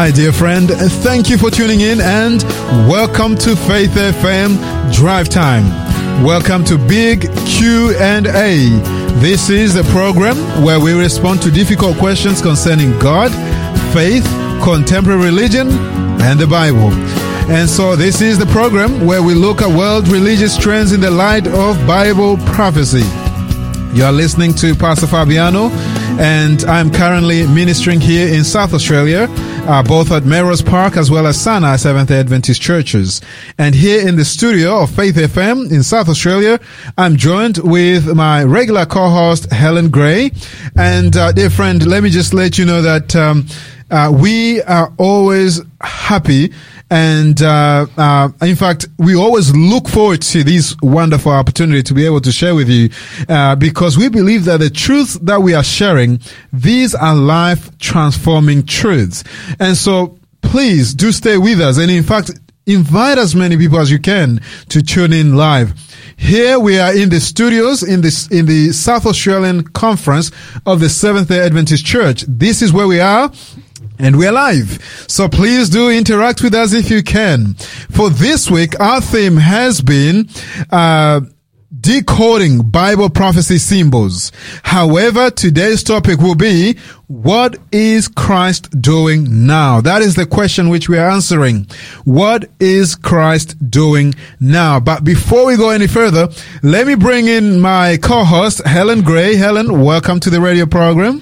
Hi, dear friend. Thank you for tuning in and welcome to Faith FM Drive Time. Welcome to Big Q and A. This is the program where we respond to difficult questions concerning God, faith, contemporary religion, and the Bible. And so this is the program where we look at world religious trends in the light of Bible prophecy. You are listening to Pastor Fabiano, and I'm currently ministering here in South Australia, uh, both at Melrose Park as well as Sinai Seventh Adventist churches. And here in the studio of Faith FM in South Australia, I'm joined with my regular co-host Helen Gray. And uh, dear friend, let me just let you know that um, uh, we are always happy and uh, uh, in fact, we always look forward to this wonderful opportunity to be able to share with you, uh, because we believe that the truths that we are sharing, these are life transforming truths. And so, please do stay with us. And in fact, invite as many people as you can to tune in live. Here we are in the studios in this in the South Australian conference of the Seventh Day Adventist Church. This is where we are and we're live. So please do interact with us if you can. For this week, our theme has been, uh, decoding Bible prophecy symbols. However, today's topic will be, what is Christ doing now? That is the question which we are answering. What is Christ doing now? But before we go any further, let me bring in my co-host, Helen Gray. Helen, welcome to the radio program.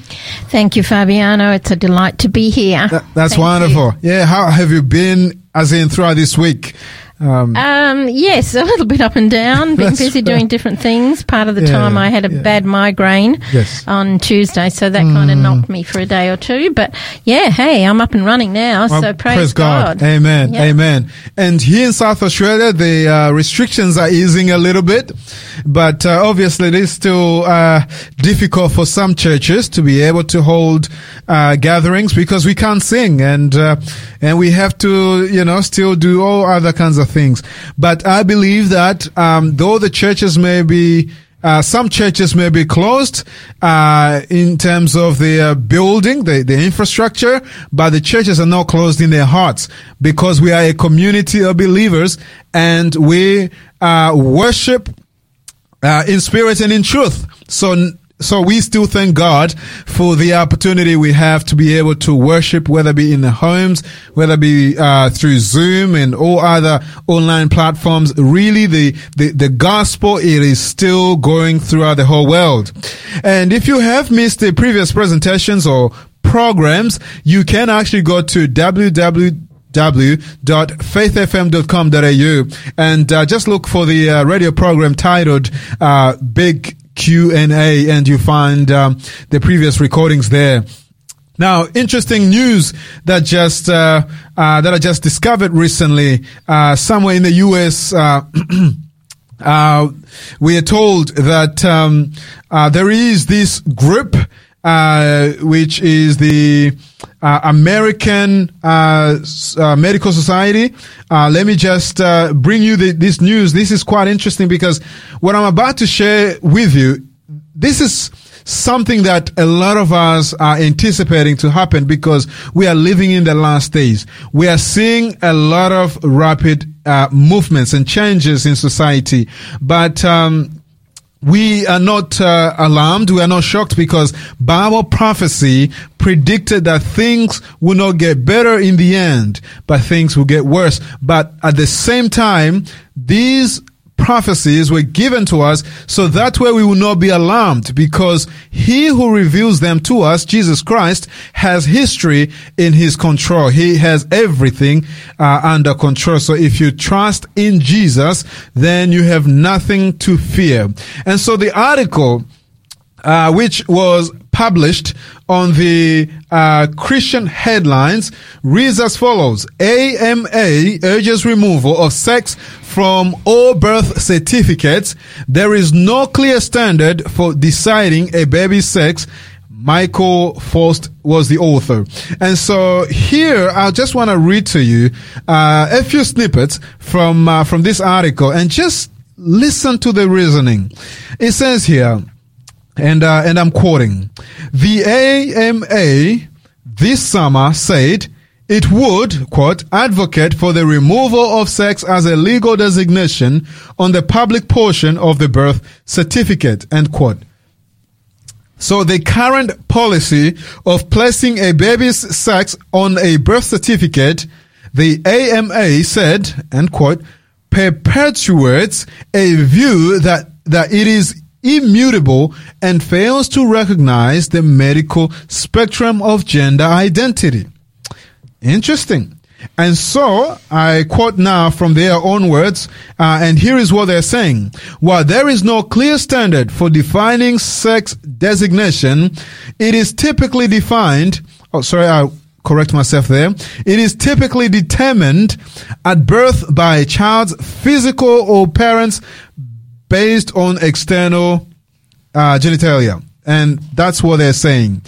Thank you, Fabiano. It's a delight to be here. Th- that's Thank wonderful. Yeah. How have you been as in throughout this week? Um, um, yes, a little bit up and down. Been busy doing different things. Part of the Yeah, time I had a yeah. bad migraine Yes. on Tuesday, so that kind of knocked me for a day or two. But yeah, hey, I'm up and running now, Well, so praise, God. Amen. Yeah. Amen. And here in South Australia, the uh, restrictions are easing a little bit, but uh, obviously it is still uh, difficult for some churches to be able to hold uh, gatherings because we can't sing and uh, and we have to, you know, still do all other kinds of things. But I believe that um, though the churches may be uh, some churches may be closed uh, in terms of the uh, building, the, the infrastructure, but the churches are not closed in their hearts because we are a community of believers and we uh, worship uh, in spirit and in truth. So, so we still thank God for the opportunity we have to be able to worship, whether it be in the homes, whether it be uh, through Zoom and all other online platforms. Really, the, the the gospel it is still going throughout the whole world. And if you have missed the previous presentations or programs, you can actually go to www www.faithfm.com.au and uh, just look for the uh, radio program titled uh, Big Q&A and you find um, the previous recordings there. Now, interesting news that just uh, uh, that I just discovered recently, uh, somewhere in the U.S. Uh, uh, we are told that um, uh, there is this group uh, which is the uh, American uh, uh, Medical Society. Uh, let me just uh, bring you the, this news. This is quite interesting because what I'm about to share with you, this is something that a lot of us are anticipating to happen because we are living in the last days. We are seeing a lot of rapid uh, movements and changes in society, but um, we are not uh, alarmed. We are not shocked because Bible prophecy predicted that things will not get better in the end, but things will get worse. But at the same time, these prophecies were given to us so that way we will not be alarmed because he who reveals them to us, Jesus Christ, has history in his control. He has everything uh, under control. So if you trust in Jesus, then you have nothing to fear. And so the article uh, which was published on the uh, Christian headlines reads as follows: AMA urges removal of sex from all birth certificates. There is no clear standard for deciding a baby's sex. Michael Foust was the author. And so here, I just want to read to you, uh, a few snippets from, uh, from this article and just listen to the reasoning. It says here, and uh, and I'm quoting, the AMA this summer said it would, quote, advocate for the removal of sex as a legal designation on the public portion of the birth certificate, end quote. So the current policy of placing a baby's sex on a birth certificate, the AMA said, end quote, perpetuates a view that, that it is immutable and fails to recognize the medical spectrum of gender identity. Interesting. And so I quote now from their own words, uh, and here is what they're saying. While there is no clear standard for defining sex designation, it is typically defined. Oh, sorry, I correct myself there. It is typically determined at birth by a child's physical or parents based on external uh, genitalia, and that's what they're saying.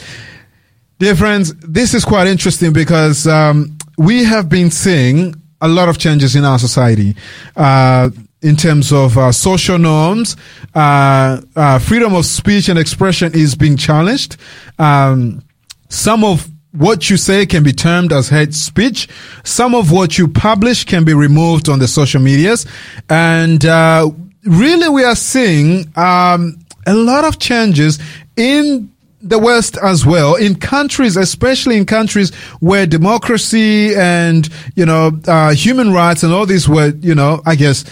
Dear friends, this is quite interesting because um, we have been seeing a lot of changes in our society. Uh, in terms of uh, social norms, uh, uh, freedom of speech and expression is being challenged. Um, some of what you say can be termed as hate speech. Some of what you publish can be removed on the social medias, and uh, really, we are seeing um, a lot of changes in the West as well, in countries, especially in countries where democracy and, you know, uh, human rights and all these were, you know, I guess,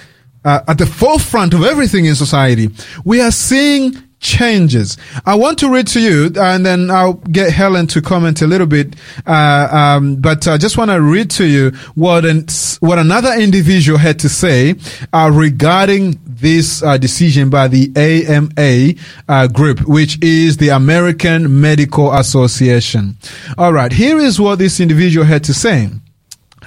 uh, at the forefront of everything in society. We are seeing changes. I want to read to you, and then I'll get Helen to comment a little bit. Uh, um, but I just want to read to you what an, what another individual had to say uh, regarding this uh, decision by the AMA uh, group, which is the American Medical Association. All right, here is what this individual had to say.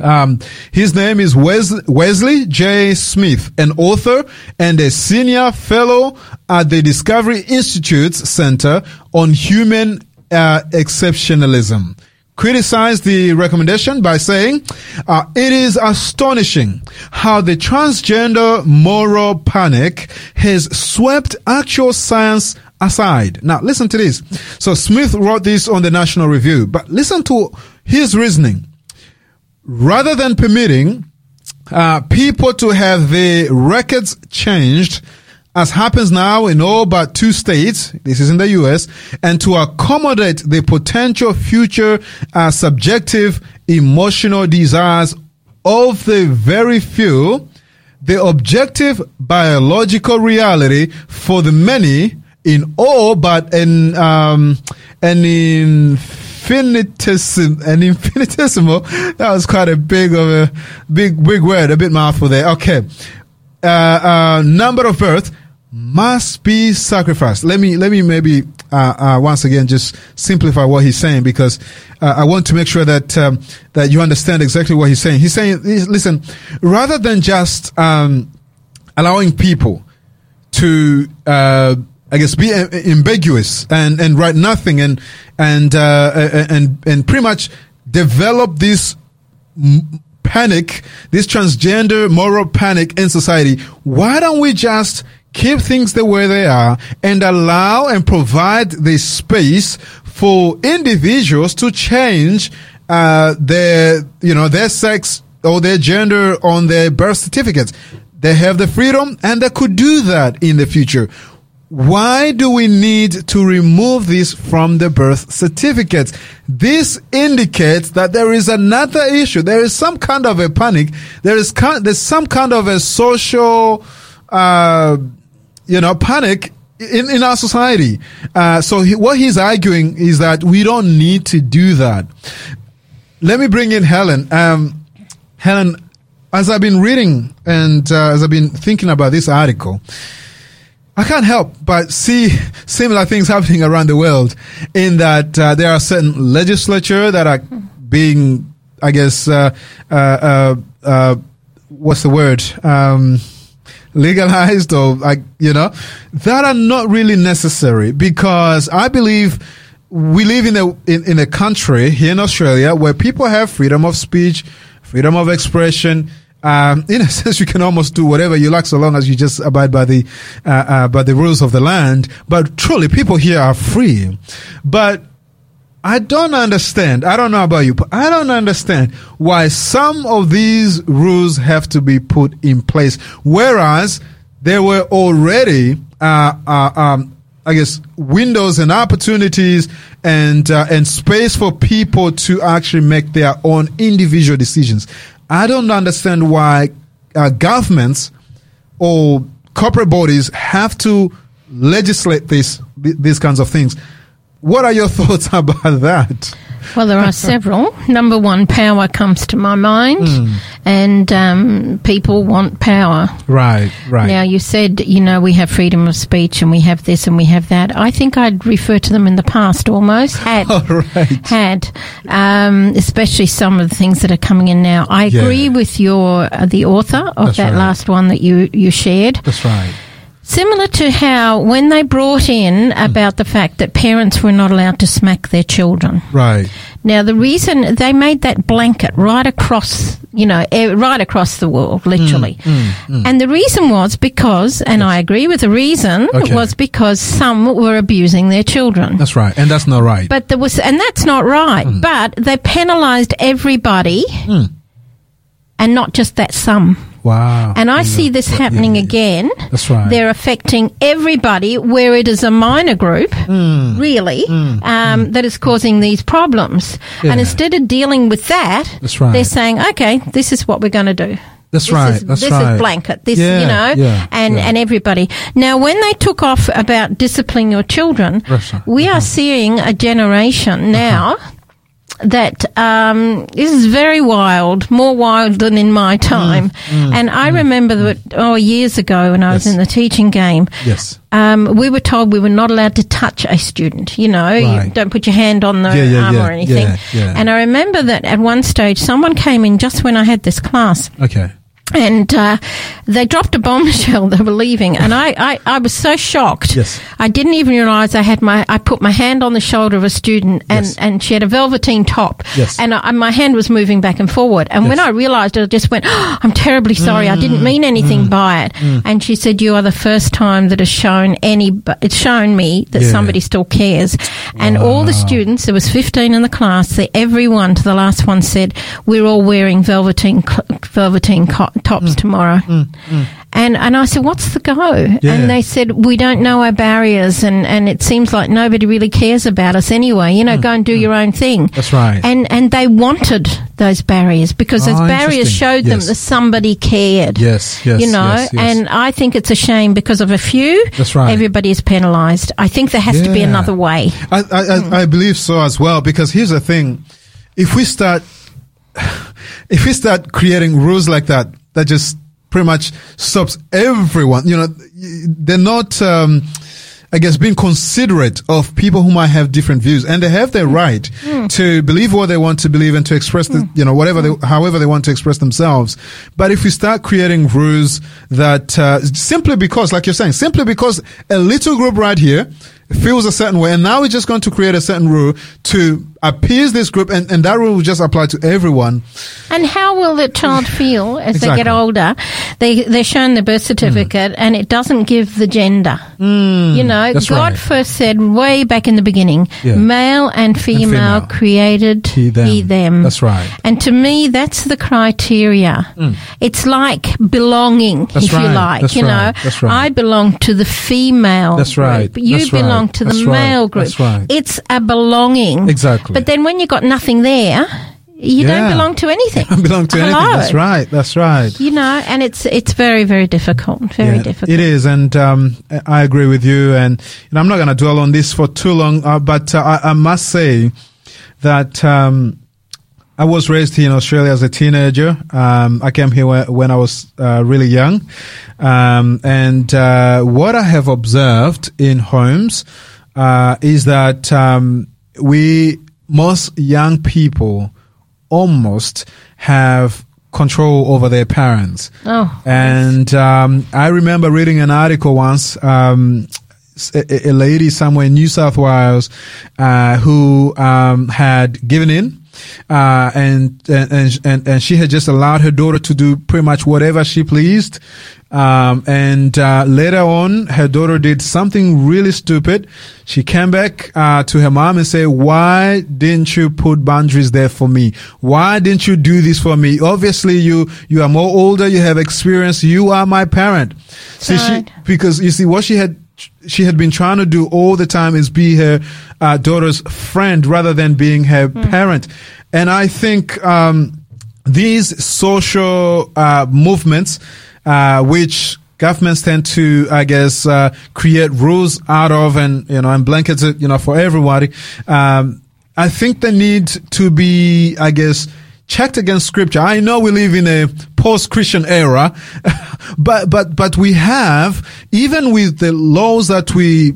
Um, his name is Wes- Wesley J. Smith, an author and a senior fellow at the Discovery Institute's Center on Human uh, Exceptionalism. Criticized the recommendation by saying, uh, it is astonishing how the transgender moral panic has swept actual science aside. Now, listen to this. So Smith wrote this on the National Review, but listen to his reasoning rather than permitting uh, people to have their records changed, as happens now in all but two states, this is in the US, and to accommodate the potential future uh, subjective emotional desires of the very few, the objective biological reality for the many in all but an um, an infinitesimal, an infinitesimal. That was quite a big of a big big word, a bit mouthful there. Okay, uh, uh, number of birth must be sacrificed. Let me let me maybe uh, uh, once again just simplify what he's saying because uh, I want to make sure that um, that you understand exactly what he's saying. He's saying, listen, rather than just um, allowing people to uh, I guess be ambiguous and and write nothing and and uh, and and pretty much develop this panic, this transgender moral panic in society. Why don't we just keep things the way they are and allow and provide the space for individuals to change uh, their you know their sex or their gender on their birth certificates? They have the freedom and they could do that in the future. Why do we need to remove this from the birth certificates? This indicates that there is another issue. There is some kind of a panic. There is there's some kind of a social, uh, you know, panic in, in our society. Uh, so he, what he's arguing is that we don't need to do that. Let me bring in Helen. Um, Helen, as I've been reading and uh, as I've been thinking about this article, I can't help but see similar things happening around the world in that uh, there are certain legislature that are being, I guess, uh, uh, uh, uh what's the word? Um, legalized or like, you know, that are not really necessary because I believe we live in a, in, in a country here in Australia where people have freedom of speech, freedom of expression, um, in a sense, you can almost do whatever you like so long as you just abide by the uh, uh, by the rules of the land. But truly, people here are free. But I don't understand. I don't know about you, but I don't understand why some of these rules have to be put in place, whereas there were already, uh, uh, um, I guess, windows and opportunities and uh, and space for people to actually make their own individual decisions. I don't understand why uh, governments or corporate bodies have to legislate this these kinds of things. What are your thoughts about that? Well, there are several. Number one, power comes to my mind, Hmm. and um, people want power. Right, right. Now, you said, you know, we have freedom of speech and we have this and we have that. I think I'd refer to them in the past almost. Had. Right. Had, um, especially some of the things that are coming in now. I Yeah. agree with your uh, the author of That's that right. last one that you you shared. That's right. Similar to how when they brought in about the fact that parents were not allowed to smack their children. Right. Now, the reason they made that blanket right across, you know, right across the world, literally. Mm, And the reason was because, and I agree with the reason, Okay. was because some were abusing their children. That's right. And that's not right. But there was, and that's not right, Mm. but they penalised everybody and not just that some. Wow. And I see this happening yeah, yeah. again. That's right. They're affecting everybody where it is a minor group, hmm. really, hmm. um, hmm. that is causing these problems. Yeah. And instead of dealing with that, That's right. they're saying, okay, this is what we're going to do. That's This right. Is, That's this right. is blanket. This, Yeah, you know, yeah, and yeah. and everybody. Now, when they took off about disciplining your children, right. we are mm-hmm. seeing a generation uh-huh. now that um, is very wild, more wild than in my time. and I remember that oh years ago when I was in the teaching game. Yes. Um, we were told we were not allowed to touch a student. You know, you don't put your hand on the Yeah, yeah, arm yeah, or anything. And I remember that at one stage, someone came in just when I had this class Okay. And uh, they dropped a bombshell. They were leaving, and I, I, I was so shocked. Yes. I didn't even realise I had my. I put my hand on the shoulder of a student, and, Yes. and she had a velveteen top. Yes. And I, my hand was moving back and forward. And when I realised it, I just went, oh, "I'm terribly sorry. I Mm. didn't mean anything by it." And she said, "You are the first time that has shown any. It's shown me that Yeah. somebody still cares." And all the students, there was 15 in the class. They, everyone to the last one said, "We're all wearing velveteen velveteen co- tops mm. tomorrow." Mm, mm. And and I said, "What's the go?" Mm. Yeah. And they said, "We don't know our barriers, and, and it seems like nobody really cares about us anyway. You know, go and do your own thing." Mm. That's right. And and they wanted those barriers because those Oh, ah, barriers interesting. showed them that somebody cared. Yes, yes, You know, yes, yes. and I think it's a shame because of a few. That's right. Everybody is penalised. I think there has to be another way. I, I, I, hmm. I believe so as well because here's the thing: if we start, if we start creating rules like that, that just pretty much stops everyone. You know, they're not. Um, I guess being considerate of people who might have different views, and they have their right to believe what they want to believe and to express the, you know, whatever they, however they want to express themselves. But if we start creating rules that uh, simply because, like you're saying, simply because a little group right here feels a certain way, and now we're just going to create a certain rule to appease this group, and, and that rule will just apply to everyone. And how will the child feel as they get older? They they're shown the birth certificate, and it doesn't give the gender. you know, Mm. that's God right. first said way back in the beginning, Yeah. male and female, female. created He, them. he them. That's right. And to me, that's the criteria. It's like belonging, Mm. That's if you like. That's you right. know, That's right. I belong to the female. That's right. Group. You That's belong right. to the right. male group. That's right. It's a belonging. Exactly. But then when you've got nothing there, you Yeah. don't belong to anything. I belong to anything. That's right. That's right. You know, and it's it's very very difficult. Very Yeah, difficult. It is, and um, I agree with you. And know, I'm not going to dwell on this for too long, uh, but uh, I, I must say that um, I was raised here in Australia as a teenager. Um, I came here when, when I was uh, really young, um, and uh, what I have observed in homes uh, is that um, we most young people almost have control over their parents. Oh, And um, I remember reading an article once. Um, a lady somewhere in New South Wales uh, who um, had given in uh, and, and and and she had just allowed her daughter to do pretty much whatever she pleased. Um, and uh, later on, her daughter did something really stupid. She came back uh, to her mom and said, "Why didn't you put boundaries there for me? Why didn't you do this for me? Obviously, you you are more older, you have experience. You are my parent." See, she because you see what she had she had been trying to do all the time is be her uh, daughter's friend rather than being her parent, and I think um, these social uh, movements, uh, which governments tend to, I guess, uh, create rules out of and you know and blanket it, you know, for everybody. Um, I think they need to be, I guess, checked against scripture. I know we live in a post-Christian era, but but but we have even with the laws that we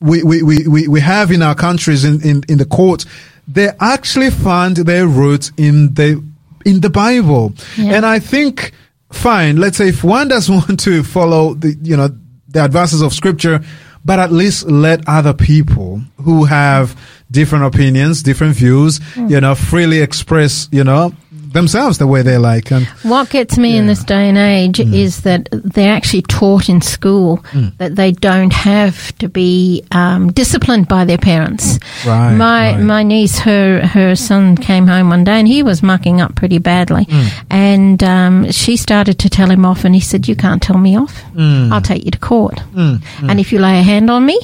we we we, we, have in our countries in, in in the court, they actually find their roots in the in the Bible, Yeah. and I think fine. Let's say if one doesn't want to follow the you know the advances of scripture, but at least let other people who have different opinions, different views, mm. you know, freely express, you know, themselves the way they like. And What gets me in this day and age mm. is that they're actually taught in school mm. that they don't have to be um, disciplined by their parents. Right, my right. my niece, her her son came home one day and he was mucking up pretty badly, mm. and um, she started to tell him off, and he said, "You can't tell me off. I'll take you to court, and if you lay a hand on me,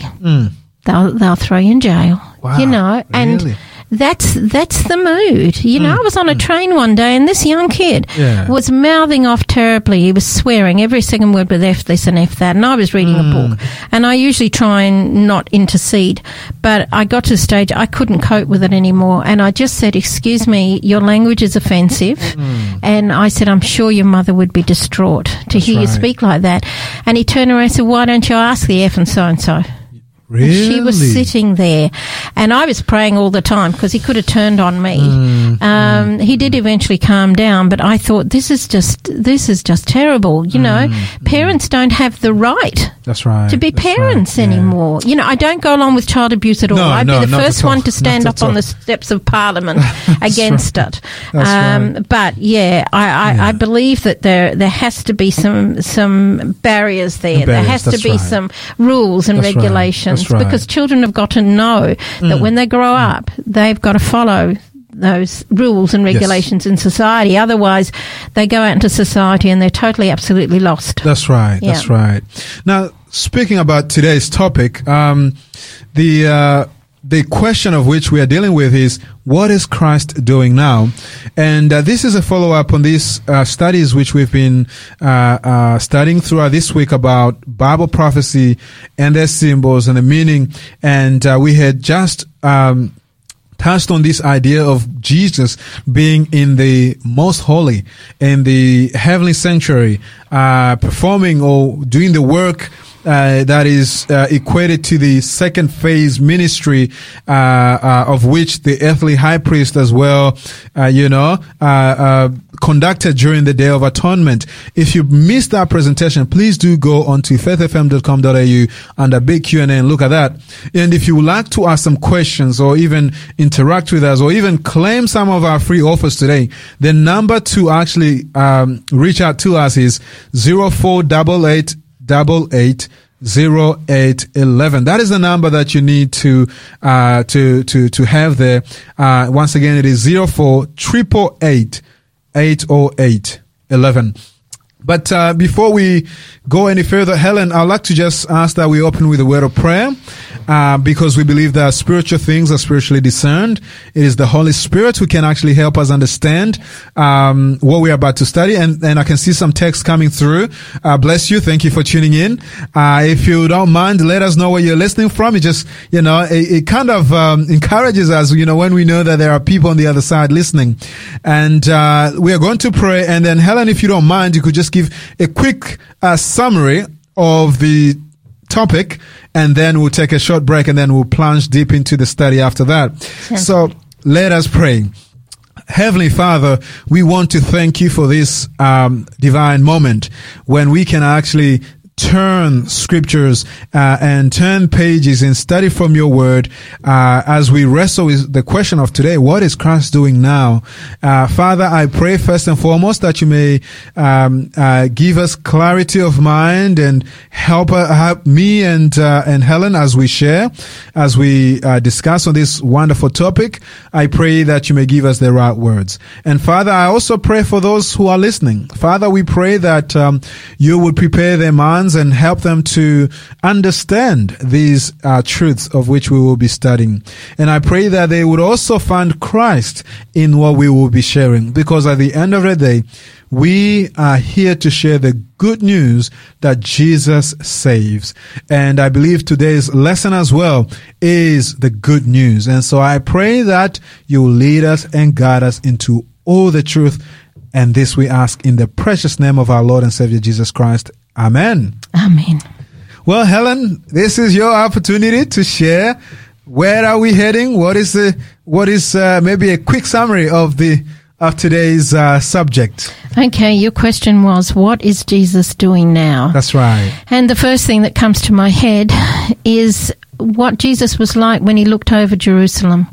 they'll they'll throw you in jail. Wow, you know, and." really? That's that's the mood. You know, hmm. I was on a hmm. train one day and this young kid Yeah. was mouthing off terribly. He was swearing every second word with F this and F that. And I was reading a hmm. book. And I usually try and not intercede. But I got to the stage I couldn't cope with it anymore. And I just said, Excuse me, your language is offensive. And I said, I'm sure your mother would be distraught to hear you speak like that. And he turned around and said, Why don't you ask the F and so and so? Really, She was sitting there, and I was praying all the time because he could have turned on me. Mm, um, he did eventually calm down, but I thought this is just this is just terrible. You know, parents don't have the right That's right. to be Mm, that's right, parents yeah. anymore. You know, I don't go along with child abuse at all. No, I'd no, be the first one to stand Not up on the steps of Parliament against it. Um, right. But yeah, I, I, Yeah. I believe that there there has to be some some barriers there. there barriers, has to be right. some rules and right, regulations right. Mm. because children have got to know that when they grow up, they've got to follow those rules and regulations in society. Otherwise, they go out into society and they're totally, absolutely lost. That's right. Yeah. That's right. Now, speaking about today's topic, um, the uh, the question of which we are dealing with is what is Christ doing now? And uh, this is a follow up on these uh, studies which we've been uh, uh, studying throughout this week about Bible prophecy and their symbols and the meaning. And uh, we had just um, touched on this idea of Jesus being in the most holy, in the heavenly sanctuary, uh, performing or doing the work uh, that is uh, equated to the second phase ministry, uh, uh, of which the earthly high priest as well, uh, you know, conducted during the Day of Atonement. If you missed that presentation, please do go on to faithfm.com.au under Big Q&A and look at that. And if you would like to ask some questions or even interact with us or even claim some of our free offers today, the number to actually um, reach out to us is 0488 88 0811. That is the number that you need to, uh, to, to, to have there. Uh, once again, it is 04 888 808 11. But uh, before we go any further, Helen, I'd like to just ask that we open with a word of prayer uh, because we believe that spiritual things are spiritually discerned. It is the Holy Spirit who can actually help us understand um, what we're about to study. And, and I can see some text coming through. Uh, bless you. Thank you for tuning in. Uh, if you don't mind, let us know where you're listening from. It just, you know, it, it kind of um, encourages us, you know, when we know that there are people on the other side listening. And uh, we are going to pray. And then, Helen, if you don't mind, you could just give a quick uh, summary of the topic, and then we'll take a short break, and then we'll plunge deep into the study after that. So let us pray. Heavenly Father, we want to thank you for this um, divine moment when we can actually turn scriptures uh, and turn pages and study from your word uh, as we wrestle with the question of today what is christ doing now? Uh, father i pray first and foremost that you may um, uh, give us clarity of mind and help, uh, help me and uh, and helen as we share as we discuss on this wonderful topic. I pray that you may give us the right words. And father i also pray for those who are listening. Father we pray that um, you would prepare their minds and help them to understand these uh, truths of which we will be studying. And I pray that they would also find Christ in what we will be sharing because at the end of the day, we are here to share the good news that Jesus saves. And I believe today's lesson as well is the good news. And so I pray that you will lead us and guide us into all the truth. And this we ask in the precious name of our Lord and Savior Jesus Christ. Amen. Amen. Well, Helen, this is your opportunity to share. Where are we heading? What is the, what is uh, maybe a quick summary of the of today's uh, subject? Okay, your question was, what is Jesus doing now? That's right. And the first thing that comes to my head is what Jesus was like when he looked over Jerusalem.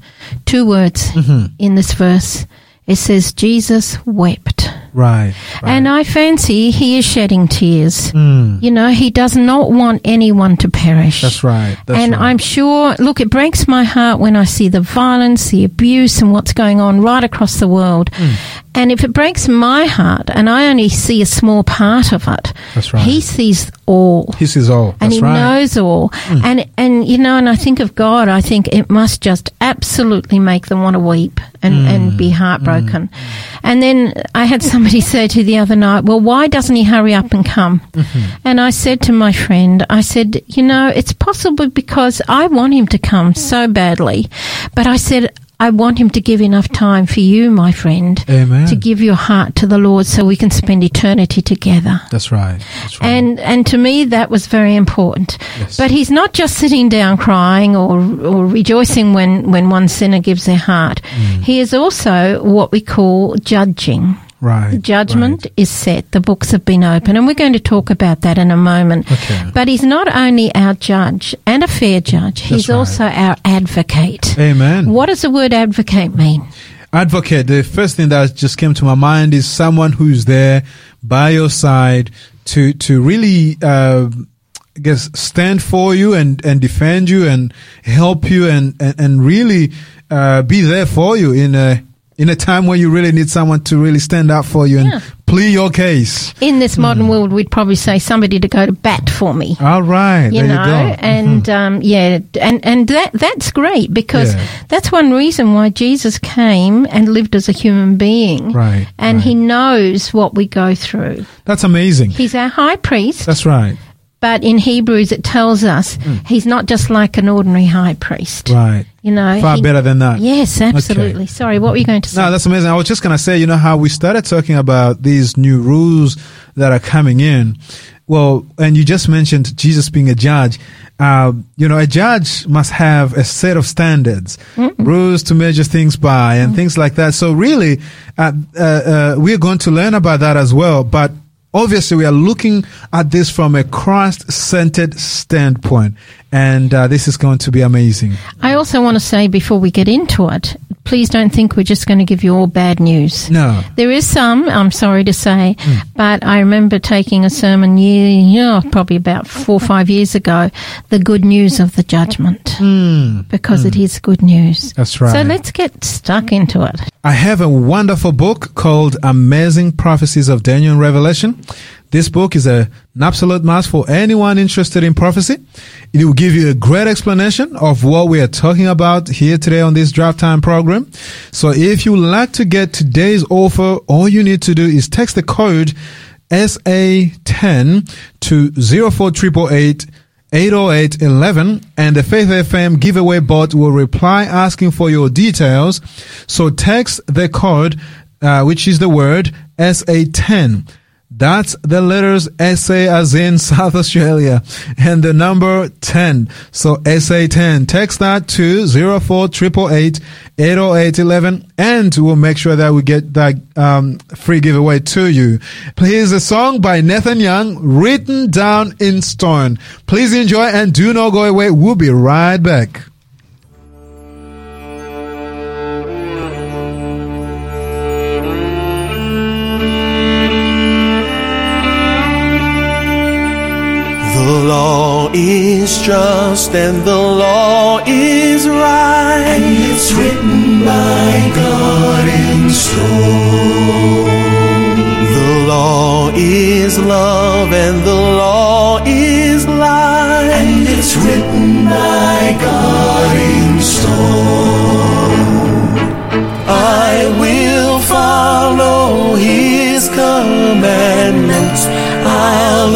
Two words mm-hmm. in this verse. It says, Jesus wept. Right, right, And I fancy he is shedding tears. Mm. You know, he does not want anyone to perish. That's right. That's and right. I'm sure, look, it breaks my heart when I see the violence, the abuse, and what's going on right across the world. Mm. And if it breaks my heart, and I only see a small part of it, That's right. he sees all. He sees all. That's and he right. knows all. Mm. And and you know, and I think of God, I think it must just absolutely make them want to weep and, mm. and be heartbroken. Mm. And then I had somebody say to the other night, Well, why doesn't he hurry up and come? Mm-hmm. And I said to my friend, I said, You know, it's possible because I want him to come so badly. But I said, I want him to give enough time for you, my friend, Amen. to give your heart to the Lord so we can spend eternity together. That's right. That's right. And and to me that was very important. Yes. But he's not just sitting down crying or or rejoicing when, when one sinner gives their heart. Mm. He is also what we call judging. Right. The judgment right. is set. The books have been opened, and we're going to talk about that in a moment. Okay. But he's not only our judge and a fair judge, he's right. also our advocate. Amen. What does the word advocate mean? Advocate, the first thing that just came to my mind is someone who's there by your side to, to really, uh, I guess stand for you and, and defend you and help you and, and, and really, uh, be there for you in a, in a time when you really need someone to really stand up for you and Yeah. plead your case. In this modern world, we'd probably say somebody to go to bat for me. All right, you there know, you go. Mm-hmm. and um, yeah, and and that that's great because Yeah. that's one reason why Jesus came and lived as a human being, Right, And right. he knows what we go through. That's amazing. He's our high priest, That's right. But in Hebrews it tells us he's not just like an ordinary high priest. Mm. Right. You know, Far he- better than that. Yes, absolutely. Sorry, what were you going to say? No, that's amazing. I was just going to say, you know, how we started talking about these new rules that are coming in. Well, and you just mentioned Jesus being a judge. Uh, you know, a judge must have a set of standards, rules to measure things by, and things like that. So, really, uh, uh, uh, we're going to learn about that as well. But obviously, we are looking at this from a Christ-centered standpoint, and uh, this is going to be amazing. I also want to say before we get into it, please don't think we're just going to give you all bad news. No. There is some, I'm sorry to say, Hmm. but I remember taking a sermon year, yeah, probably about four or five years ago, the good news of the judgment, because it is good news. That's right. So let's get stuck into it. I have a wonderful book called Amazing Prophecies of Daniel and Revelation. This book is a, an absolute must for anyone interested in prophecy. It will give you a great explanation of what we are talking about here today on this Drive Time program. So if you like to get today's offer, all you need to do is text the code SA10 to 04888 80811 and the Faith FM giveaway bot will reply asking for your details. So text the code, uh, which is the word SA10. That's the letters SA as in South Australia and the number 10. So SA 10. Text that to 0488 80811 and we'll make sure that we get that um, free giveaway to you. Please, a song by Nathan Young written down in stone. Please enjoy and do not go away. We'll be right back. Law is just and the law is right. And it's written by God in stone. The law is love and the law is light. And it's written by God in stone. I will follow his commandments. I'll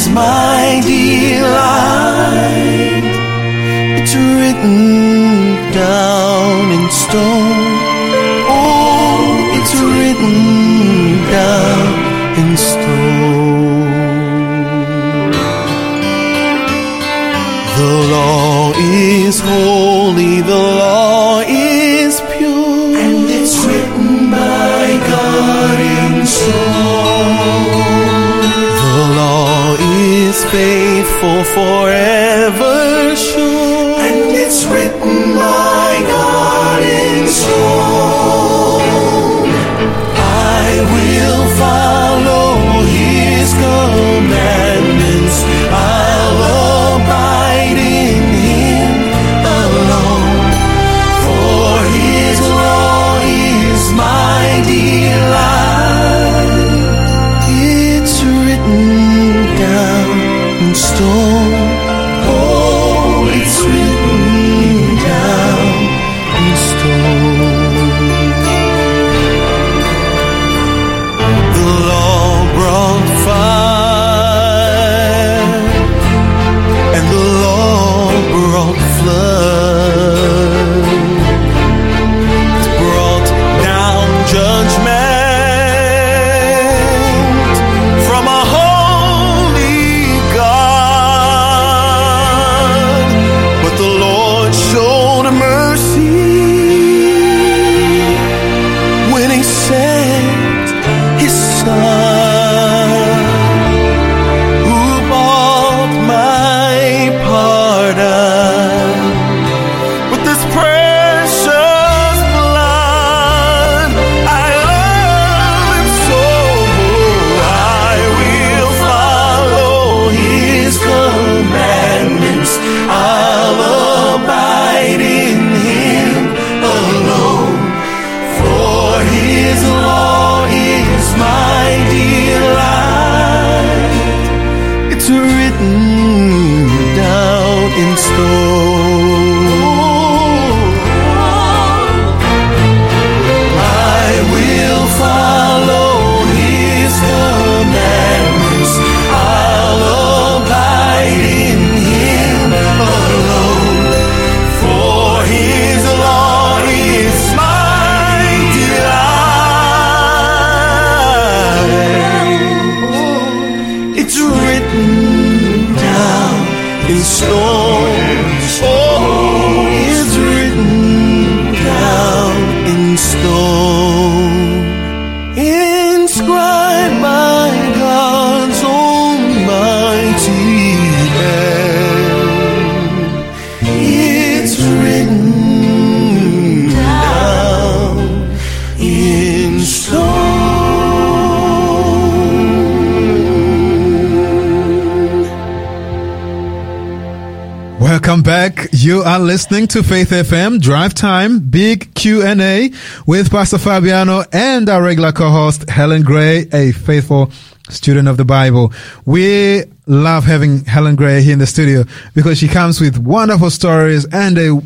is my delight. It's written down in stone. Oh, it's written down in stone. Faithful are listening to Faith FM Drive Time Big Q&A with Pastor Fabiano and our regular co-host Helen Gray, a faithful student of the Bible. We love having Helen Gray here in the studio because she comes with wonderful stories and a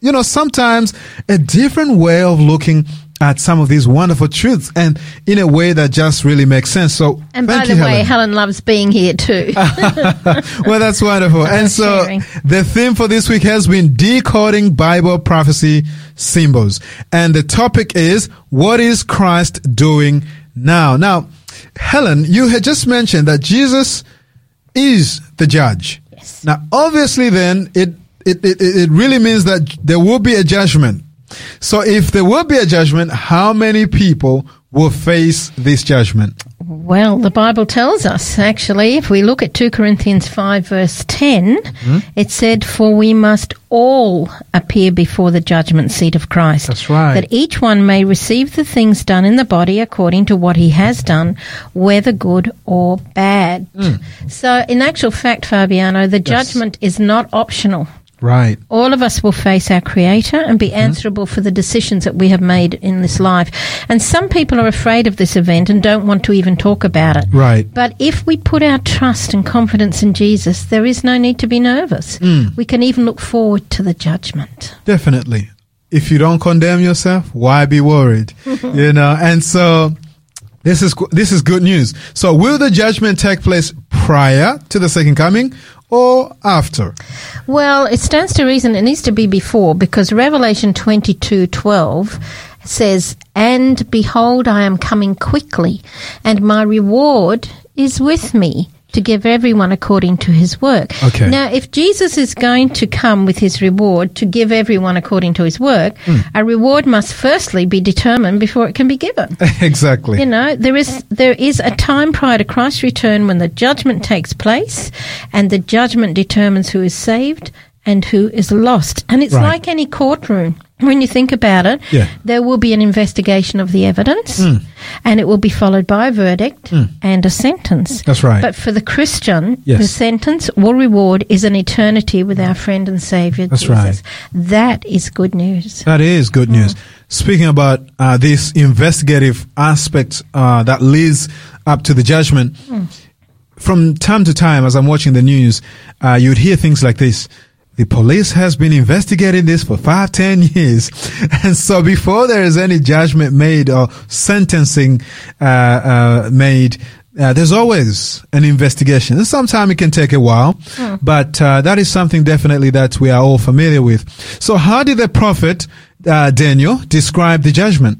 you know sometimes a different way of looking at some of these wonderful truths and in a way that just really makes sense. So, And thank by you, the way, Helen. Helen loves being here too. well, that's wonderful. And so sharing. the theme for this week has been decoding Bible prophecy symbols. And the topic is what is Christ doing now? Now, Helen, you had just mentioned that Jesus is the judge. Yes. Now, obviously then it, it, it, it really means that there will be a judgment. So if there will be a judgment, how many people will face this judgment? Well, the Bible tells us, actually, if we look at 2 Corinthians 5, verse 10, Hmm? it said, For we must all appear before the judgment seat of Christ. That's right. That each one may receive the things done in the body according to what he has done, whether good or bad. Hmm. So, in actual fact, Fabiano, the judgment is not optional. Right. All of us will face our Creator and Mm-hmm. be answerable for the decisions that we have made in this life. And some people are afraid of this event and don't want to even talk about it. Right. But if we put our trust and confidence in Jesus, there is no need to be nervous. Mm. We can even look forward to the judgment. Definitely. If you don't condemn yourself, why be worried? you know, and so this is this is good news. So will the judgment take place prior to the second coming or after? Well, it stands to reason it needs to be before because Revelation 22:12 says, "And behold, I am coming quickly, and my reward is with me." To give everyone according to his work. Okay. Now, if Jesus is going to come with his reward to give everyone according to his work, Hmm. a reward must firstly be determined before it can be given. exactly. You know, there is there is a time prior to Christ's return when the judgment takes place, and the judgment determines who is saved and who is lost. And it's Right. like any courtroom. When you think about it, Yeah. there will be an investigation of the evidence, and it will be followed by a verdict and a sentence. That's right. But for the Christian, Yes. the sentence or reward is an eternity with our friend and Savior That's Jesus. right. That is good news. That is good news. Speaking about uh, this investigative aspect uh, that leads up to the judgment, from time to time, as I'm watching the news, uh, you'd hear things like this. The police has been investigating this for five, ten years. And so before there is any judgment made or sentencing uh, uh, made, uh, there's always an investigation. And sometimes it can take a while, but uh, that is something definitely that we are all familiar with. So how did the prophet uh, Daniel describe the judgment?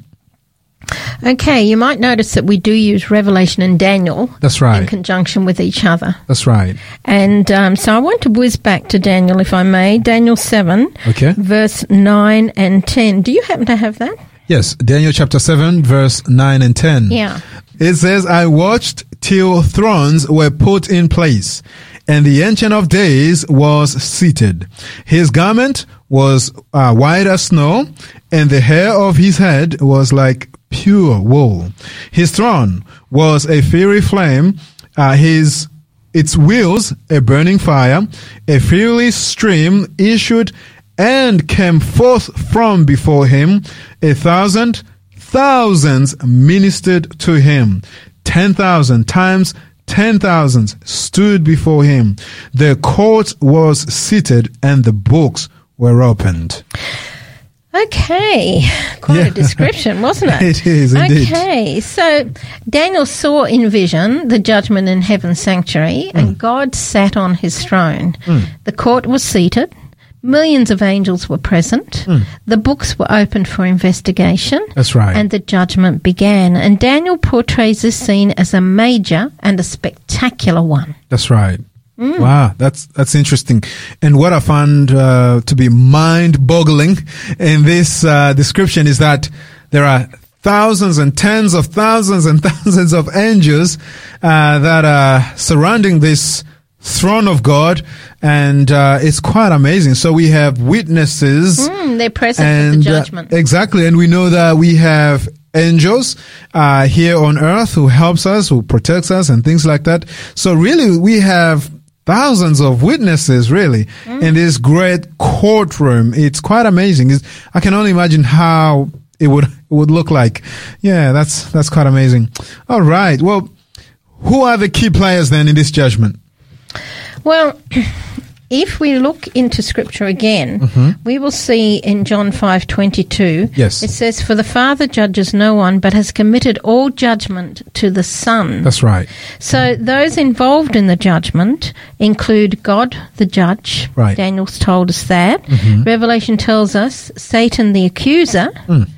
Okay, you might notice that we do use Revelation and Daniel That's right. in conjunction with each other. That's right. And um, so I want to whiz back to Daniel, if I may. Daniel 7, Okay. verse 9 and 10. Do you happen to have that? Yes, Daniel chapter 7, verse 9 and 10. Yeah. It says, I watched till thrones were put in place, and the Ancient of Days was seated. His garment was uh, white as snow, and the hair of his head was like pure wool. His throne was a fiery flame, uh, his its wheels a burning fire, a fiery stream issued and came forth from before him. A thousand thousands ministered to him. Ten thousand times ten thousands stood before him. The court was seated and the books were opened. Okay. Quite Yeah. a description, wasn't it? It is, indeed. Okay. So Daniel saw in vision the judgment in heaven's sanctuary, Hmm. and God sat on his throne. The court was seated. Millions of angels were present. The books were opened for investigation. Hmm. That's right. And the judgment began. And Daniel portrays this scene as a major and a spectacular one. That's right. Mm. Wow, that's that's interesting. And what I found uh, to be mind-boggling in this uh, description is that there are thousands and tens of thousands and thousands of angels uh, that are surrounding this throne of God, and uh, it's quite amazing. So we have witnesses Mm, they're present and the uh, judgment. exactly and we know that we have angels uh, here on earth who helps us who protects us and things like that so really we have thousands of witnesses really in mm. this great courtroom. It's quite amazing. It's, i can only imagine how it would it would look like. Yeah that's that's quite amazing. All right. Well who are the key players then in this judgment? Well, if we look into scripture again, we will see in John 5:22 Yes. it says for the father judges no one but has committed all judgment to the son. That's right. So those involved in the judgment include God the judge. Right. Mm-hmm. Daniel's told us that. Revelation tells us Satan the accuser. Mm.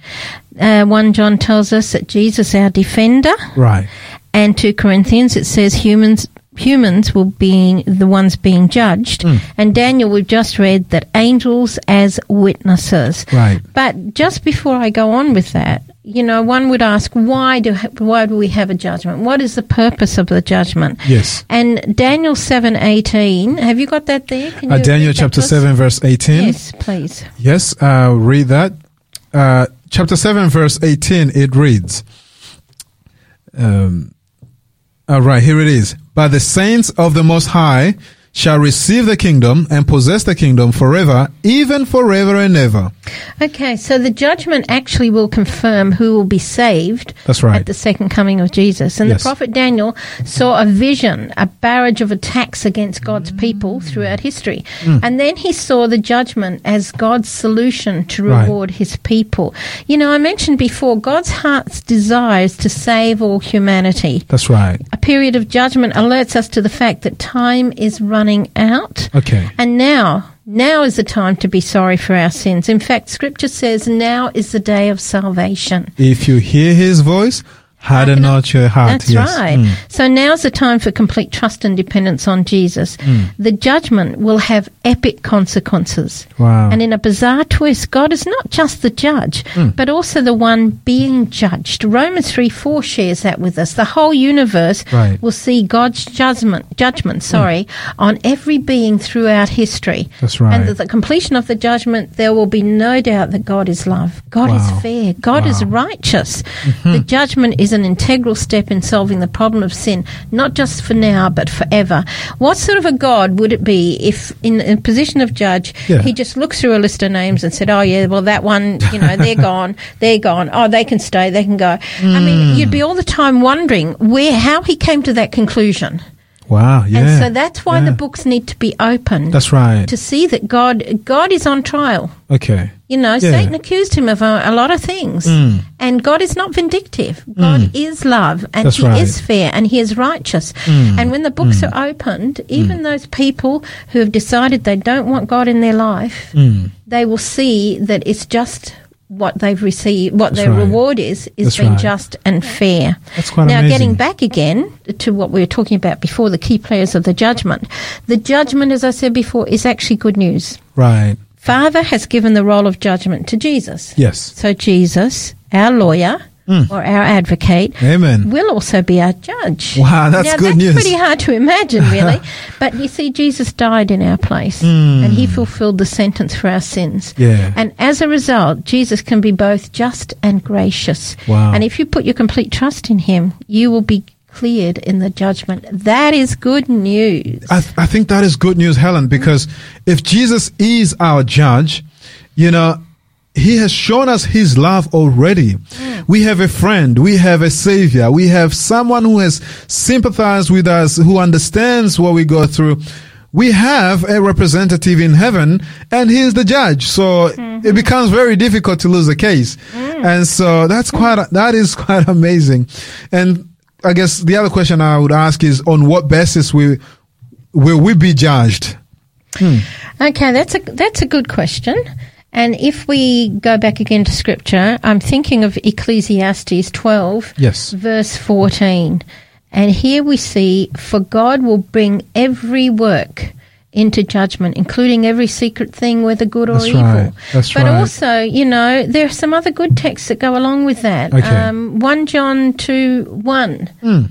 Uh, 1 John tells us that Jesus our defender Right. and 2 Corinthians it says humans humans will be the ones being judged Hmm. and Daniel we've just read that angels as witnesses Right. but just before I go on with that you know one would ask why do why do we have a judgment what is the purpose of the judgment Yes. and Daniel 7:18 have you got that there Can Uh, Daniel chapter 7 verse 18. yes please Yes, uh, read that. Uh, chapter 7, verse 18, it reads, um, all right, here it is. By the saints of the Most High shall receive the kingdom and possess the kingdom forever, even forever and ever. Okay, so the judgment actually will confirm who will be saved That's right. at the second coming of Jesus. And Yes. the prophet Daniel saw a vision, a barrage of attacks against God's people throughout history. Mm. And then he saw the judgment as God's solution to Right. reward his people. You know, I mentioned before, God's heart's desire is to save all humanity. That's right. A period of judgment alerts us to the fact that time is running out. Okay. And now, now is the time to be sorry for our sins. In fact, scripture says now is the day of salvation. If you hear his voice, harden not your heart. That's yes. right. Mm. So now's the time for complete trust and dependence on Jesus. Mm. The judgment will have epic consequences. Wow. And in a bizarre twist, God is not just the judge, Mm. but also the one being judged. Romans 3 4 shares that with us. The whole universe Right. will see God's judgment, judgment sorry, on every being throughout history. That's right. And at the completion of the judgment, there will be no doubt that God is love. God Wow. is fair. God is Wow. righteous. The judgment is an integral step in solving the problem of sin, not just for now, but forever. What sort of a God would it be if, in a position of judge, Yeah. he just looked through a list of names and said, "Oh yeah, well that one, you know, they're gone, they're gone. Oh, they can stay, they can go." I mean, hmm. you'd be all the time wondering where, how he came to that conclusion. Wow. Yeah. And so that's why yeah. the books need to be opened That's right. to see that God, God is on trial. okay. You know, Yeah. Satan accused him of a, a lot of things. Mm. And God is not vindictive. God is love and That's He right. is fair and He is righteous. Mm. And when the books are opened, even those people who have decided they don't want God in their life, Mm. they will see that it's just what they've received, what That's their right. reward is, is That's being right. just and fair. That's quite now, amazing. getting back again to what we were talking about before, the key players of the judgment. The judgment, as I said before, is actually good news. Right. Father has given the role of judgment to Jesus. Yes. So Jesus, our lawyer Mm. or our advocate, Amen. will also be our judge. Wow, that's now, good that's news. pretty hard to imagine, really. but you see, Jesus died in our place, Mm. and he fulfilled the sentence for our sins. Yeah. And as a result, Jesus can be both just and gracious. Wow. And if you put your complete trust in him, you will be cleared in the judgment. That is good news. I, th- I think that is good news, Helen, because if Jesus is our judge, you know, he has shown us his love already. We have a friend, we have a savior, we have someone who has sympathized with us, who understands what we go through. We have a representative in heaven and he is the judge. So it mm-hmm. becomes very difficult to lose a case. Mm. And so that's quite, that is quite amazing. And I guess the other question I would ask is on what basis we, will we be judged? Hmm. Okay, that's a that's a good question. And if we go back again to scripture, I'm thinking of Ecclesiastes 12, Yes. verse 14. And here we see, for God will bring every work into judgment, including every secret thing, whether good or That's evil. right. That's but right. also, you know, there are some other good texts that go along with that. Okay. Um, 1 John 2 1. Hmm.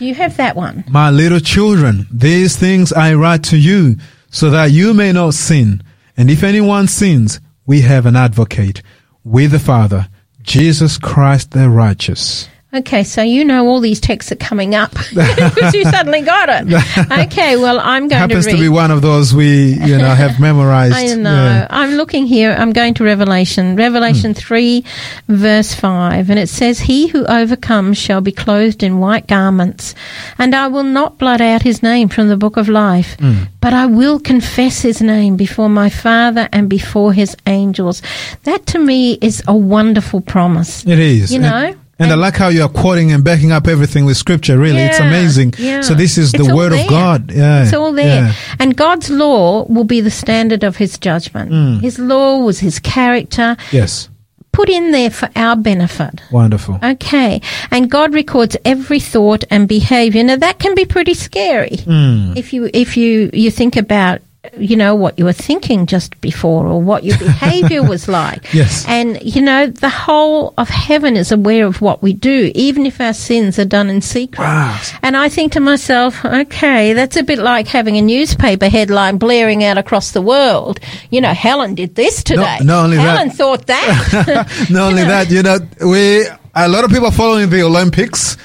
You have that one. My little children, these things I write to you so that you may not sin. And if anyone sins, we have an advocate with the Father, Jesus Christ the righteous. Okay, so you know all these texts are coming up because you suddenly got it. Okay, well, I'm going to. Happens to to, be one of those we, you know, have memorized. I know. Yeah. I'm looking here. I'm going to Revelation. Revelation hmm. 3, verse 5. And it says, He who overcomes shall be clothed in white garments, and I will not blot out his name from the book of life, hmm. but I will confess his name before my Father and before his angels. That to me is a wonderful promise. It is. You And- know? And, I like how you are quoting and backing up everything with scripture, really. it's amazing. yeah. So this is It's the word there. of God. Yeah. It's all there. Yeah. And God's law will be the standard of his judgment. Mm. His law was his character Yes. put in there for our benefit. Wonderful. Okay. And God records every thought and behavior. Now that can be pretty scary. Mm. If you if you you think about you know what you were thinking just before or what your behavior was like. Yes. And you know the whole of heaven is aware of what we do even if our sins are done in secret. Wow. And I think to myself, okay, that's a bit like having a newspaper headline blaring out across the world. You know, Helen did this today. not only that- Helen thought that. Not only that, you know, we a lot of people following the Olympics,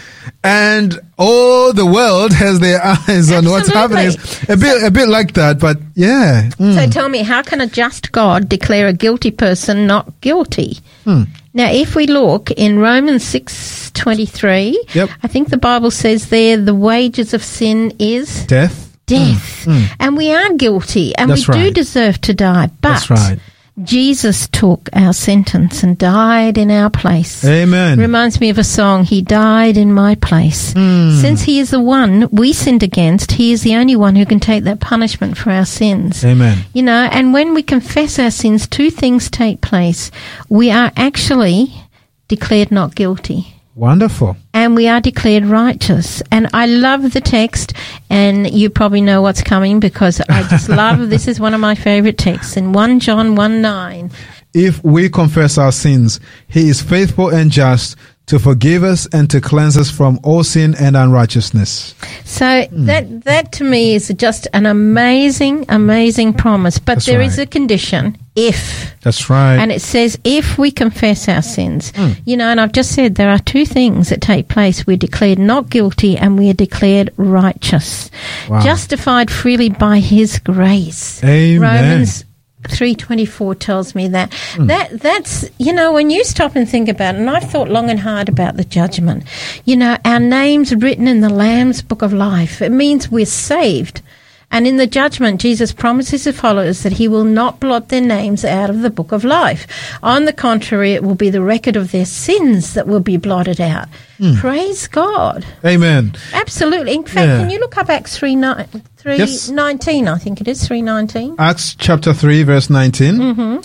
and all the world has their eyes on what's happening. It's a bit, a bit like that, but yeah. Mm. So tell me, how can a just God declare a guilty person not guilty? Hmm. Now, if we look in Romans six twenty three, Yep. I think the Bible says there the wages of sin is Death. death, and we are guilty, and Hmm. That's we do deserve to die. But That's right. Jesus took our sentence and died in our place. Amen. Reminds me of a song, He died in my place. Hmm. Since He is the one we sinned against, He is the only one who can take that punishment for our sins. Amen. You know, and when we confess our sins, two things take place. We are actually declared not guilty. Wonderful. And we are declared righteous. And I love the text, and you probably know what's coming because I just love this is one of my favorite texts in 1 John 1 9. If we confess our sins, He is faithful and just to forgive us and to cleanse us from all sin and unrighteousness. So that that to me is just an amazing, amazing promise. But That's there is right. a condition if. That's right. And it says, if we confess our sins, hmm. you know, and I've just said there are two things that take place. We're declared not guilty and we are declared righteous, Wow. justified freely by his grace. Amen. Romans 324 tells me that. Hmm. That That's, you know, when you stop and think about it, and I've thought long and hard about the judgment, you know, our names written in the Lamb's book of life, it means we're saved. And in the judgment, Jesus promises his followers that he will not blot their names out of the book of life. On the contrary, it will be the record of their sins that will be blotted out. Praise God. Amen. Absolutely. In fact, Yeah. can you look up Acts 3, ni- 3 Yes. 19, I think it is, 319. Acts chapter 3, verse 19. Mm-hmm.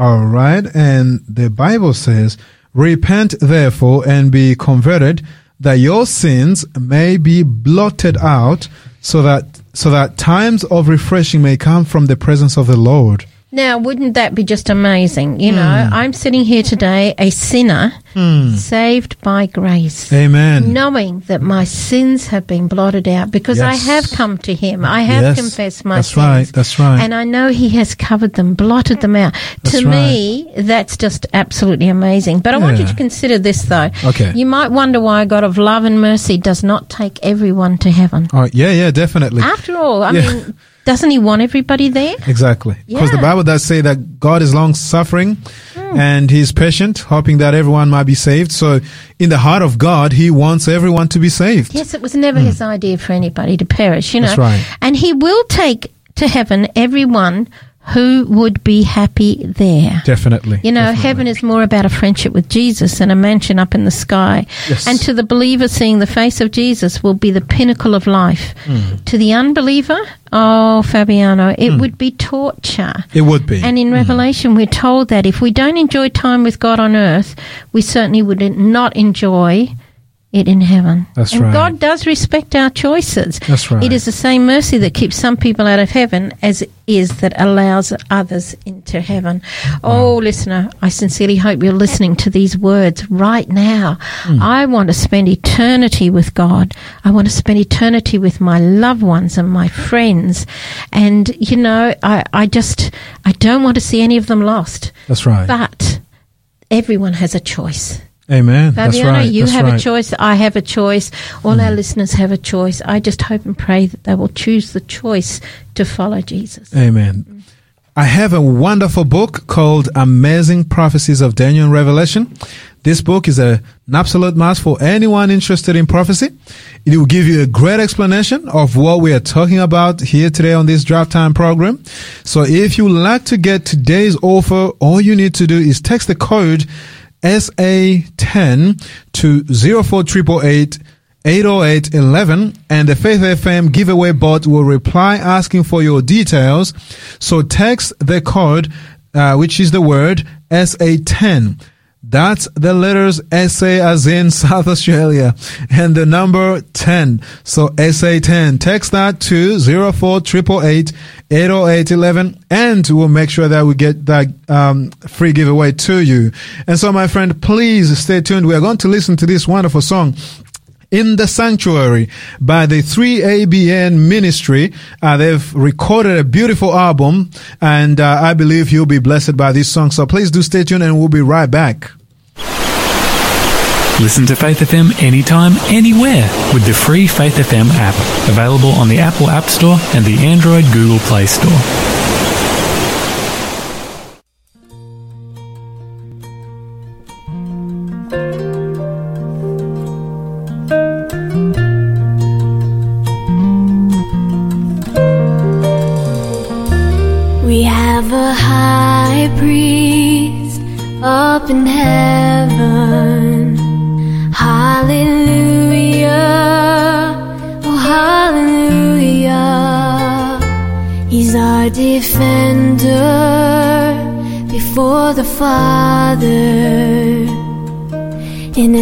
All right. And the Bible says, Repent therefore and be converted, that your sins may be blotted out, so that so that times of refreshing may come from the presence of the Lord. Now, wouldn't that be just amazing? You Hmm. know, I'm sitting here today, a sinner, saved by grace. Amen. Knowing that my sins have been blotted out because I have come to Him. I have Yes. confessed my That's sins. right. That's right. And I know He has covered them, blotted them out. That's to me, that's just absolutely amazing. But I want you to consider this, though. Okay. You might wonder why a God of love and mercy does not take everyone to heaven. Oh, yeah, yeah, definitely. After all, I Yeah. mean, doesn't He want everybody there? Exactly. Because the Bible does say that God is long suffering hmm. and He's patient, hoping that everyone might be saved. So, in the heart of God, He wants everyone to be saved. Yes, it was never hmm. his idea for anybody to perish, you know. That's right. And he will take to heaven everyone who would be happy there. Definitely. You know, Definitely. heaven is more about a friendship with Jesus than a mansion up in the sky. Yes. And to the believer, seeing the face of Jesus will be the pinnacle of life. Hmm. To the unbeliever, oh, Fabiano, it would be torture. It would be. And in Revelation, we're told that if we don't enjoy time with God on earth, we certainly would not enjoy it in heaven. That's and right. God does respect our choices. That's right. It is the same mercy that keeps some people out of heaven as it is that allows others into heaven. Oh, listener, I sincerely hope you're listening to these words right now. Hmm. I want to spend eternity with God. I want to spend eternity with my loved ones and my friends. And, you know, I, I just, I don't want to see any of them lost. That's right. But everyone has a choice. Amen. That's Fabiano, right. you That's have right. Mm. a choice. I have a choice. All our listeners have a choice. I just hope and pray that they will choose the choice to follow Jesus. Amen. I have a wonderful book called Amazing Prophecies of Daniel and Revelation. This book is a, an absolute must for anyone interested in prophecy. It will give you a great explanation of what we are talking about here today on this drive time program. So if you like to get today's offer, all you need to do is text the code SA10 to 04888 80811 and the Faith FM giveaway bot will reply asking for your details. So text the code, uh, which is the word SA10. That's the letters SA as in South Australia and the number 10. So SA10. Text that to 04888 80811 and we'll make sure that we get that um, free giveaway to you. And so my friend, please stay tuned. We are going to listen to this wonderful song in the sanctuary by the 3abn ministry uh, they've recorded a beautiful album and uh, i believe you'll be blessed by this song so please do stay tuned and we'll be right back Listen to Faith FM anytime, anywhere with the free Faith FM app. Available on the Apple App Store and the Android Google Play Store.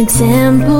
In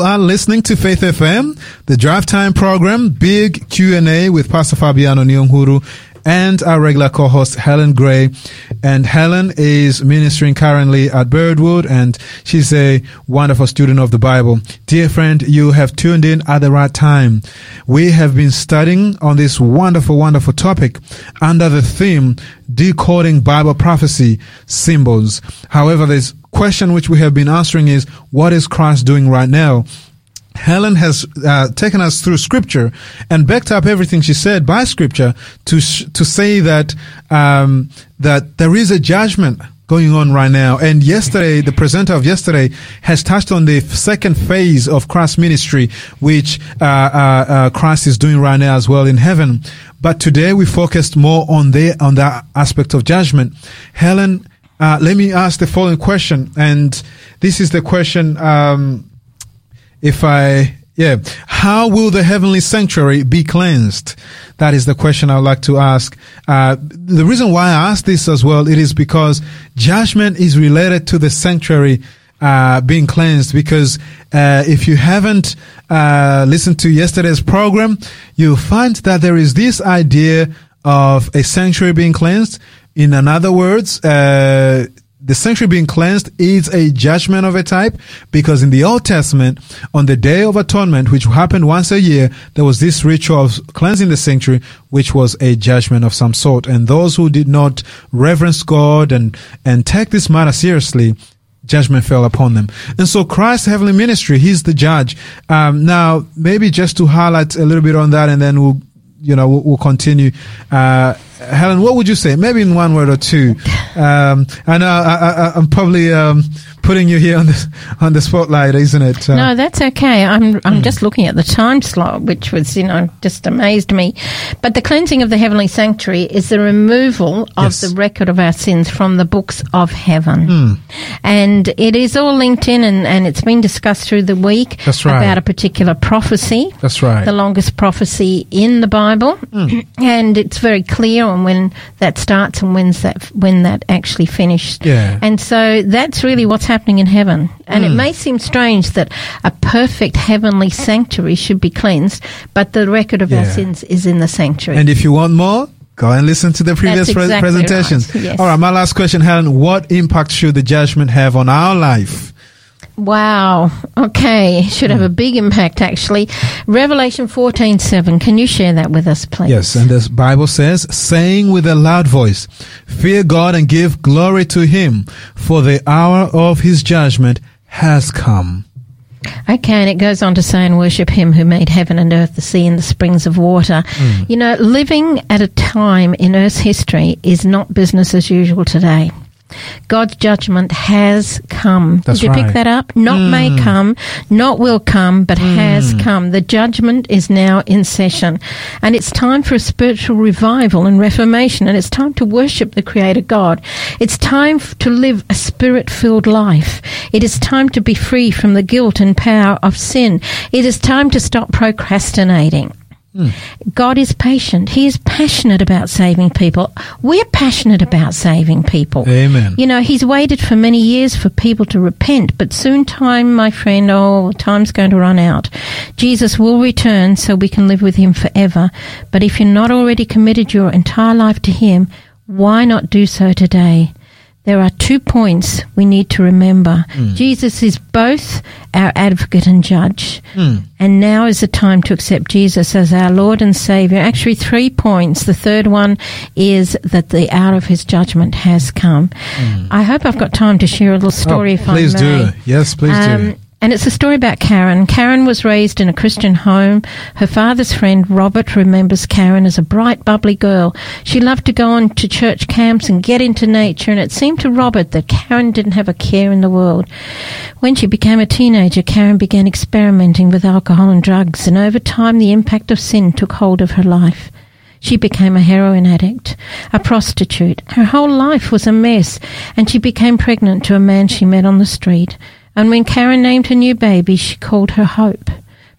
You are listening to Faith FM, the drive time program, big Q&A with Pastor Fabiano Nyonguru and our regular co-host Helen Gray. And Helen is ministering currently at Birdwood and she's a wonderful student of the Bible. Dear friend, you have tuned in at the right time. We have been studying on this wonderful, wonderful topic under the theme decoding Bible prophecy symbols. However, this question which we have been answering is what is Christ doing right now? Helen has uh, taken us through scripture and backed up everything she said by scripture to sh- to say that um, that there is a judgment going on right now. And yesterday, the presenter of yesterday has touched on the second phase of Christ's ministry, which uh, uh, uh, Christ is doing right now as well in heaven. But today we focused more on the on that aspect of judgment. Helen, uh, let me ask the following question, and this is the question. Um, if I, yeah, how will the heavenly sanctuary be cleansed? That is the question I would like to ask. Uh, the reason why I ask this as well, it is because judgment is related to the sanctuary uh, being cleansed because uh, if you haven't uh, listened to yesterday's program, you'll find that there is this idea of a sanctuary being cleansed. In other words, uh, the sanctuary being cleansed is a judgment of a type because in the Old Testament, on the Day of Atonement, which happened once a year, there was this ritual of cleansing the sanctuary, which was a judgment of some sort. And those who did not reverence God and, and take this matter seriously, judgment fell upon them. And so Christ's heavenly ministry, he's the judge. Um, now, maybe just to highlight a little bit on that and then we'll, you know, we'll, we'll continue. Uh, Helen, what would you say? Maybe in one word or two. Um, I know I, am probably um, putting you here on the on the spotlight, isn't it? Uh, No, that's okay. I'm I'm just looking at the time slot, which was you know just amazed me. But the cleansing of the heavenly sanctuary is the removal of Yes. the record of our sins from the books of heaven, and it is all linked in, and, and it's been discussed through the week That's right. about a particular prophecy. That's right. The longest prophecy in the Bible, and it's very clear on when that starts and when's that when that actually finished. Yeah. And so that's really what's happening in heaven. And Hmm. it may seem strange that a perfect heavenly sanctuary should be cleansed, but the record of our sins is in the sanctuary. And if you want more, go and listen to the previous That's pre- presentations. right, yes. All right, my last question, Helen. What impact should the judgment have on our life? Wow. Okay. Should have a big impact actually. Revelation 14:7. Can you share that with us please? Yes, and the Bible says, saying with a loud voice, Fear God and give glory to Him, for the hour of His judgment has come. Okay, and it goes on to say, and worship him who made heaven and earth, the sea and the springs of water. Hmm. You know, living at a time in Earth's history is not business as usual today. God's judgment has come. That's Did you right. Pick that up? Not may mm. come, not will come, but mm. has come. The judgment is now in session. And it's time for a spiritual revival and reformation. And it's time to worship the Creator God. It's time f- to live a spirit filled life. It is time to be free from the guilt and power of sin. It is time to stop procrastinating. God is patient. He is passionate about saving people. We're passionate about saving people. Amen. You know, He's waited for many years for people to repent, but soon time, my friend, oh, time's going to run out. Jesus will return so we can live with Him forever. But if you're not already committed your entire life to Him, why not do so today? There are two points we need to remember. Hmm. Jesus is both our advocate and judge. Hmm. And now is the time to accept Jesus as our Lord and Savior. Actually, three points. The third one is that the hour of his judgment has come. Hmm. I hope I've got time to share a little oh, story Oh, if please I may. do. Yes, please do. Um, And it's a story about Karen. Karen was raised in a Christian home. Her father's friend Robert remembers Karen as a bright, bubbly girl. She loved to go on to church camps and get into nature, and it seemed to Robert that Karen didn't have a care in the world. When she became a teenager, Karen began experimenting with alcohol and drugs, and over time the impact of sin took hold of her life. She became a heroin addict, a prostitute. Her whole life was a mess, and she became pregnant to a man she met on the street. And when Karen named her new baby, she called her Hope.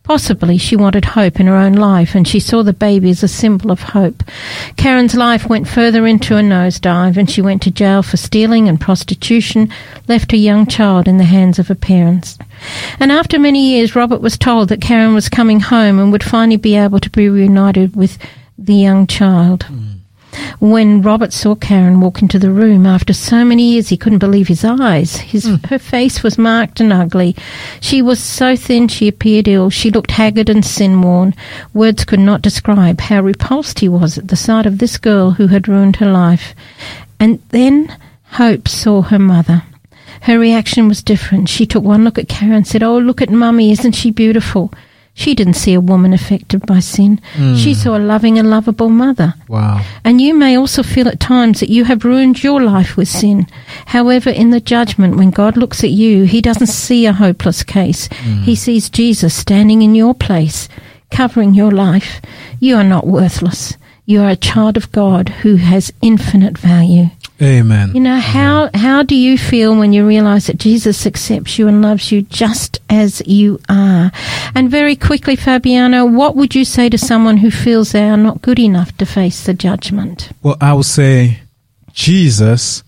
Possibly she wanted hope in her own life and she saw the baby as a symbol of hope. Karen's life went further into a nosedive and she went to jail for stealing and prostitution, left a young child in the hands of her parents. And after many years, Robert was told that Karen was coming home and would finally be able to be reunited with the young child. Hmm. When Robert saw Karen walk into the room after so many years, he couldn't believe his eyes. His, hmm. Her face was marked and ugly. She was so thin she appeared ill. She looked haggard and sin worn. Words could not describe how repulsed he was at the sight of this girl who had ruined her life. And then Hope saw her mother. Her reaction was different. She took one look at Karen and said, Oh, look at Mummy, isn't she beautiful? She didn't see a woman affected by sin. Hmm. She saw a loving and lovable mother. Wow. And you may also feel at times that you have ruined your life with sin. However, in the judgment, when God looks at you, He doesn't see a hopeless case. Hmm. He sees Jesus standing in your place, covering your life. You are not worthless. You are a child of God who has infinite value. Amen. You know, how, how do you feel when you realize that Jesus accepts you and loves you just as you are? And very quickly, Fabiano, what would you say to someone who feels they are not good enough to face the judgment? Well, I would say Jesus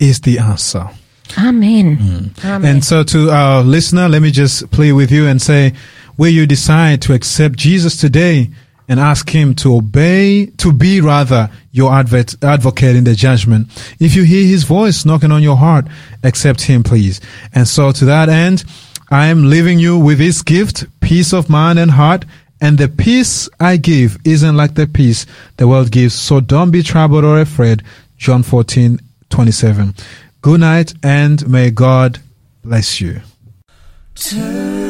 is the answer. Amen. Mm. Amen. And so, to our listener, let me just play with you and say, will you decide to accept Jesus today and ask Him to obey, to be rather your advocate, advocate in the judgment? If you hear His voice knocking on your heart, accept Him, please. And so, to that end, I am leaving you with this gift, peace of mind and heart. And the peace I give isn't like the peace the world gives. So don't be troubled or afraid. John 14, 27. Good night and may God bless you. Turn